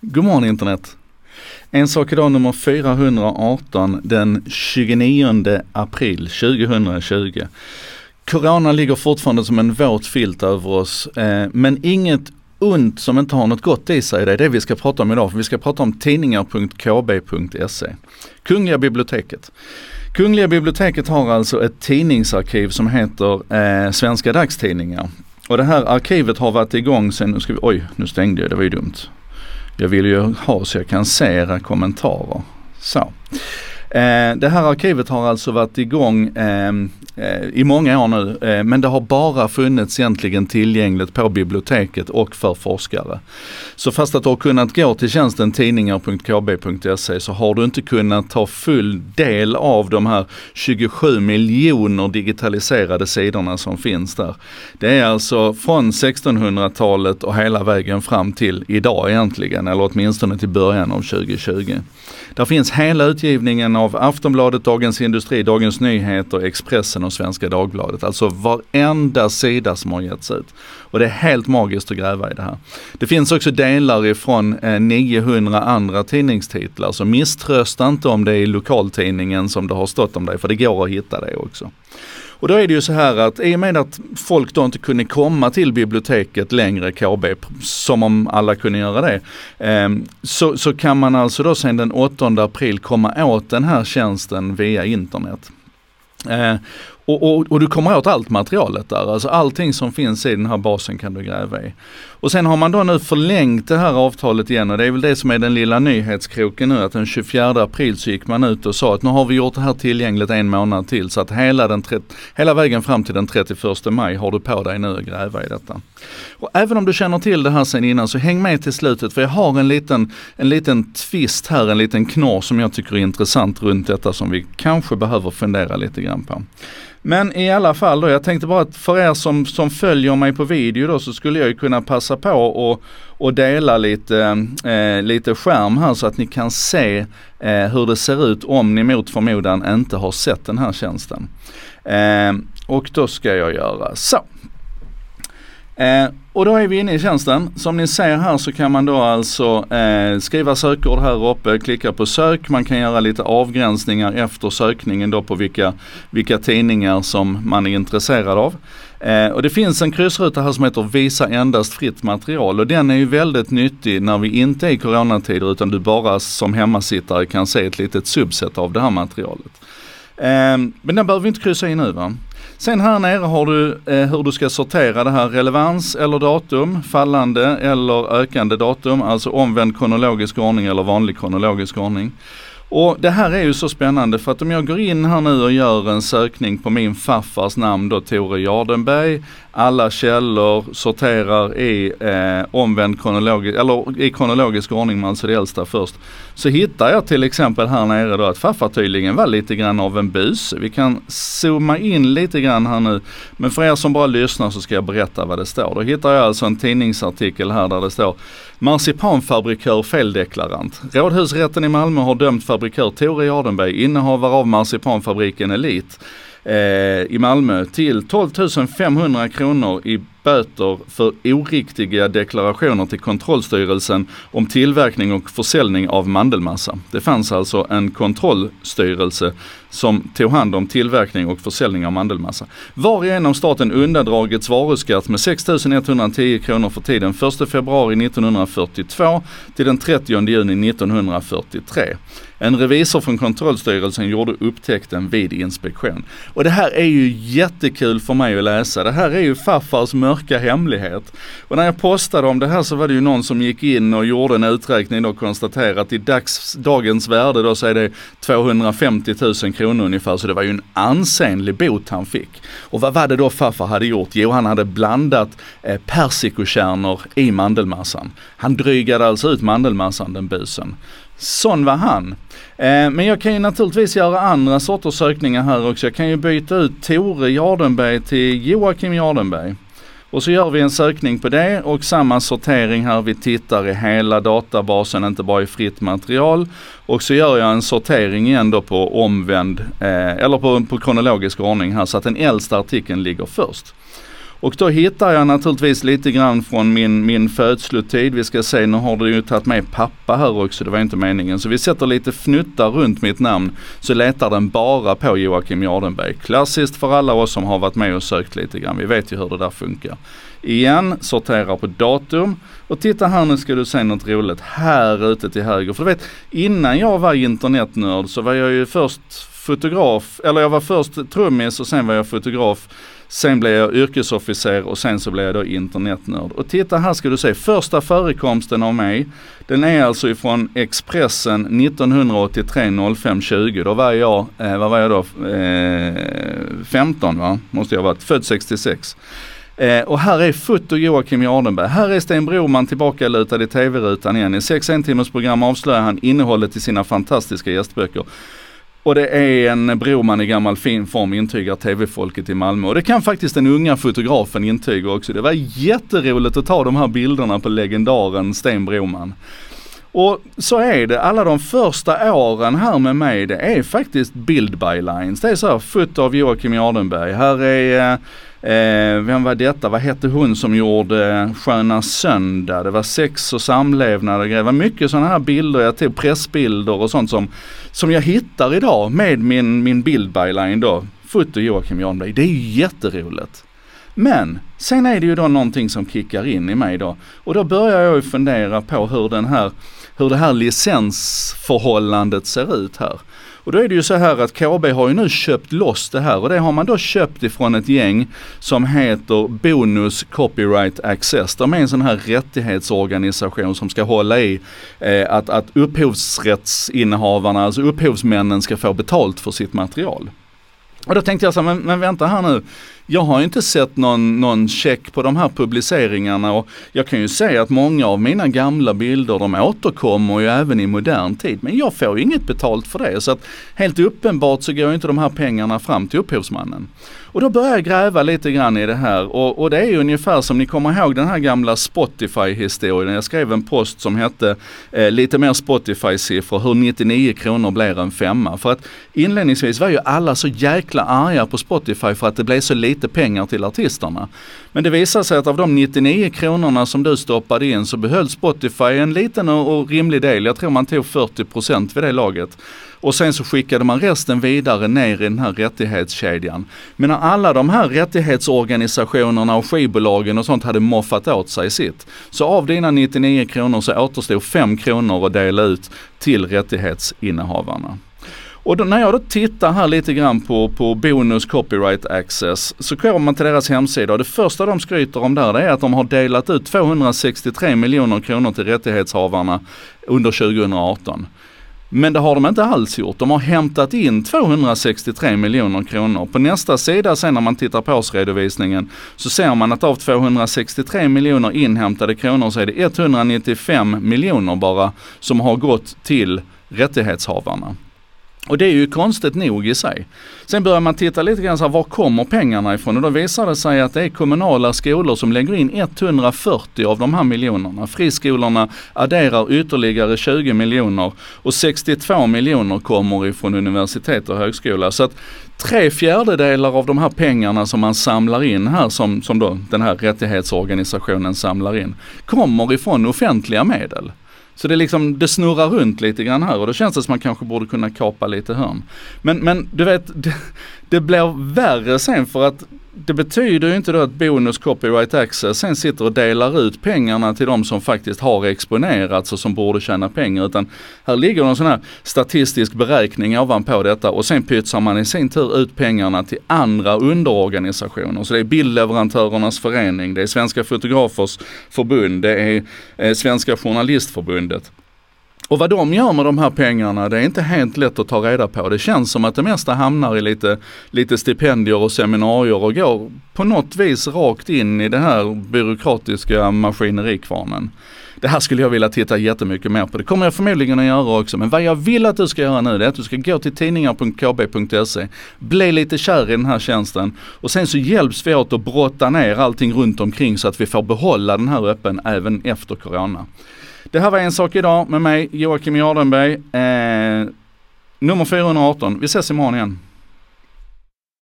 God morgon internet! En sak idag nummer 418 den 29 april 2020. Corona ligger fortfarande som en våt filt över oss eh, men inget ont som inte har något gott i sig. Det är det vi ska prata om idag. För vi ska prata om tidningar.kb.se. Kungliga biblioteket. Kungliga biblioteket har alltså ett tidningsarkiv som heter eh, Svenska dagstidningar. Och det här arkivet har varit igång sedan, nu ska vi, oj nu stängde jag, det var ju dumt. Jag vill ju ha så jag kan se era kommentarer. Så. Eh, det här arkivet har alltså varit igång ehm, eh, i många år nu eh, men det har bara funnits egentligen tillgängligt på biblioteket och för forskare. Så fast att du har kunnat gå till tjänsten tidningar.kb.se så har du inte kunnat ta full del av de här 27 miljoner digitaliserade sidorna som finns där. Det är alltså från 1600-talet och hela vägen fram till idag egentligen, eller åtminstone till början av 2020. Där finns hela utgivningen av Aftonbladet, Dagens Industri, Dagens Nyheter, Expressen och Svenska Dagbladet. Alltså varenda sida som har getts ut. Och det är helt magiskt att gräva i det här. Det finns också delar ifrån eh, 900 andra tidningstitlar, så misströsta inte om det är i lokaltidningen som det har stått om dig, för det går att hitta det också. Och då är det ju så här att i och med att folk då inte kunde komma till biblioteket längre KB, som om alla kunde göra det, eh, så, så kan man alltså då sedan den 8 april komma åt den här tjänsten via internet. Eh, och, och, och, du kommer åt allt materialet där, alltså allting som finns i den här basen kan du gräva i. Och sen har man då nu förlängt det här avtalet igen och det är väl det som är den lilla nyhetskroken nu att den 24 april så gick man ut och sa att nu har vi gjort det här tillgängligt en månad till så att hela, den hela vägen fram till den 31 maj har du på dig nu att gräva i detta. Och även om du känner till det här sen innan så häng med till slutet för jag har en liten, en liten twist här, en liten knorr som jag tycker är intressant runt detta som vi kanske behöver fundera lite grann på. Men i alla fall då, jag tänkte bara att för er som, som följer mig på video då så skulle jag ju kunna passa på och, och dela lite, eh, lite skärm här så att ni kan se eh, hur det ser ut om ni mot förmodan inte har sett den här tjänsten. Eh, och då ska jag göra så. Eh, och då är vi inne i tjänsten. Som ni ser här så kan man då alltså eh, skriva sökord här uppe, klicka på sök. Man kan göra lite avgränsningar efter sökningen då på vilka, vilka tidningar som man är intresserad av. Eh, och det finns en kryssruta här som heter visa endast fritt material och den är ju väldigt nyttig när vi inte är i coronatider utan du bara som hemmasittare kan se ett litet subset av det här materialet. Eh, men den behöver vi inte kryssa i nu va. Sen här nere har du eh, hur du ska sortera det här relevans eller datum, fallande eller ökande datum, alltså omvänd kronologisk ordning eller vanlig kronologisk ordning. Och det här är ju så spännande för att om jag går in här nu och gör en sökning på min farfars namn då Tore Jardenberg alla källor, sorterar i eh, omvänd kronologisk, eller i kronologisk ordning, alltså det äldsta först. Så hittar jag till exempel här nere då att farfar tydligen var lite grann av en bus. Vi kan zooma in lite grann här nu. Men för er som bara lyssnar så ska jag berätta vad det står. Då hittar jag alltså en tidningsartikel här där det står Marsipanfabrikör feldeklarant. Rådhusrätten i Malmö har dömt fabrikör Tore Jardenberg, innehavare av marsipanfabriken Elit eh, i Malmö till 12 500 kronor i böter för oriktiga deklarationer till kontrollstyrelsen om tillverkning och försäljning av mandelmassa. Det fanns alltså en kontrollstyrelse som tog hand om tillverkning och försäljning av mandelmassa. Varigenom staten undandragits varuskatt med 6 110 kronor för tiden 1 februari 1942 till den 30 juni 1943. En revisor från kontrollstyrelsen gjorde upptäckten vid inspektion. Och det här är ju jättekul för mig att läsa. Det här är ju farfars mörka hemlighet. Och när jag postade om det här så var det ju någon som gick in och gjorde en uträkning och konstaterade att i dags, dagens värde då så är det 250 000 kronor ungefär. Så det var ju en ansenlig bot han fick. Och vad var det då farfar hade gjort? Jo, han hade blandat eh, persikokärnor i mandelmassan. Han drygade alltså ut mandelmassan, den busen. Sån var han. Eh, men jag kan ju naturligtvis göra andra sorters sökningar här också. Jag kan ju byta ut Tore Jardenberg till Joakim Jardenberg. Och så gör vi en sökning på det och samma sortering här. Vi tittar i hela databasen, inte bara i fritt material. Och så gör jag en sortering igen då på omvänd, eh, eller på, på kronologisk ordning här så att den äldsta artikeln ligger först. Och då hittar jag naturligtvis lite grann från min, min födslotid. Vi ska se, nu har du ju tagit med pappa här också, det var inte meningen. Så vi sätter lite fnuttar runt mitt namn så letar den bara på Joakim Jardenberg. Klassiskt för alla oss som har varit med och sökt lite grann. Vi vet ju hur det där funkar. Igen, sortera på datum och titta här nu ska du se något roligt här ute till höger. För du vet, innan jag var internetnörd så var jag ju först fotograf, eller jag var först trummis och sen var jag fotograf. Sen blev jag yrkesofficer och sen så blev jag då internetnörd. Och titta här ska du se, första förekomsten av mig, den är alltså ifrån Expressen 1983 05 20. Då var jag, eh, vad var jag då, eh, 15 va, måste jag ha varit, född 66. Eh, och här är foto Joakim Jardenberg. Här är Sten Broman tillbakalutad i tv-rutan igen. I sex entimmars program avslöjar han innehållet i sina fantastiska gästböcker. Och det är en Broman i gammal fin form intygar tv-folket i Malmö. Och det kan faktiskt den unga fotografen intyga också. Det var jätteroligt att ta de här bilderna på legendaren Sten Broman. Och så är det, alla de första åren här med mig, det är faktiskt bild by lines. Det är så här, foto av Joakim Jardenberg. Här är eh, eh, vem var detta? Vad hette hon som gjorde eh, Sköna Söndag? Det var sex och samlevnad och grejer. Det var mycket sådana här bilder, jag tog pressbilder och sånt som, som jag hittar idag med min, min bildbyline då. Foto Joakim Jarnberg. Det är ju jätteroligt. Men sen är det ju då någonting som kickar in i mig då. Och då börjar jag ju fundera på hur den här, hur det här licensförhållandet ser ut här. Och då är det ju så här att KB har ju nu köpt loss det här och det har man då köpt ifrån ett gäng som heter Bonus Copyright Access. De är en sån här rättighetsorganisation som ska hålla i eh, att, att upphovsrättsinnehavarna, alltså upphovsmännen ska få betalt för sitt material. Och då tänkte jag så här, men, men vänta här nu jag har inte sett någon, någon check på de här publiceringarna och jag kan ju säga att många av mina gamla bilder de återkommer ju även i modern tid. Men jag får ju inget betalt för det så att helt uppenbart så går inte de här pengarna fram till upphovsmannen. Och då börjar jag gräva lite grann i det här och, och det är ju ungefär som ni kommer ihåg den här gamla Spotify-historien. Jag skrev en post som hette eh, lite mer Spotify-siffror, hur 99 kronor blir en femma. För att inledningsvis var ju alla så jäkla arga på Spotify för att det blev så lite pengar till artisterna. Men det visade sig att av de 99 kronorna som du stoppade in så behöll Spotify en liten och, och rimlig del. Jag tror man tog 40% vid det laget. Och sen så skickade man resten vidare ner i den här rättighetskedjan. Men när alla de här rättighetsorganisationerna och skivbolagen och sånt hade moffat åt sig sitt. Så av dina 99 kronor så återstod 5 kronor att dela ut till rättighetsinnehavarna. Och då, när jag då tittar här lite grann på, på Bonus Copyright Access så kommer man till deras hemsida och det första de skryter om där det är att de har delat ut 263 miljoner kronor till rättighetshavarna under 2018. Men det har de inte alls gjort. De har hämtat in 263 miljoner kronor. På nästa sida sen när man tittar på årsredovisningen så ser man att av 263 miljoner inhämtade kronor så är det 195 miljoner bara som har gått till rättighetshavarna. Och det är ju konstigt nog i sig. Sen börjar man titta lite grann så här, var kommer pengarna ifrån? Och då visar det sig att det är kommunala skolor som lägger in 140 av de här miljonerna. Friskolorna adderar ytterligare 20 miljoner och 62 miljoner kommer ifrån universitet och högskola. Så att tre fjärdedelar av de här pengarna som man samlar in här, som, som då den här rättighetsorganisationen samlar in, kommer ifrån offentliga medel. Så det, liksom, det snurrar runt lite grann här och då känns det som att man kanske borde kunna kapa lite hörn. Men, men du vet, det, det blir värre sen för att det betyder ju inte då att Bonus Copyright Access sen sitter och delar ut pengarna till de som faktiskt har exponerats och som borde tjäna pengar. Utan här ligger någon sån här statistisk beräkning ovanpå detta och sen pytsar man i sin tur ut pengarna till andra underorganisationer. Så det är Bildleverantörernas förening, det är Svenska Fotografers förbund, det är eh, Svenska Journalistförbundet. Och vad de gör med de här pengarna, det är inte helt lätt att ta reda på. Det känns som att det mesta hamnar i lite, lite stipendier och seminarier och går på något vis rakt in i det här byråkratiska maskinerikvarnen. Det här skulle jag vilja titta jättemycket mer på. Det kommer jag förmodligen att göra också. Men vad jag vill att du ska göra nu det är att du ska gå till tidningar.kb.se, bli lite kär i den här tjänsten och sen så hjälps vi åt att brotta ner allting runt omkring så att vi får behålla den här öppen även efter Corona. Det här var en sak idag med mig, Joakim Jardenberg. Eh, nummer 418. Vi ses imorgon igen.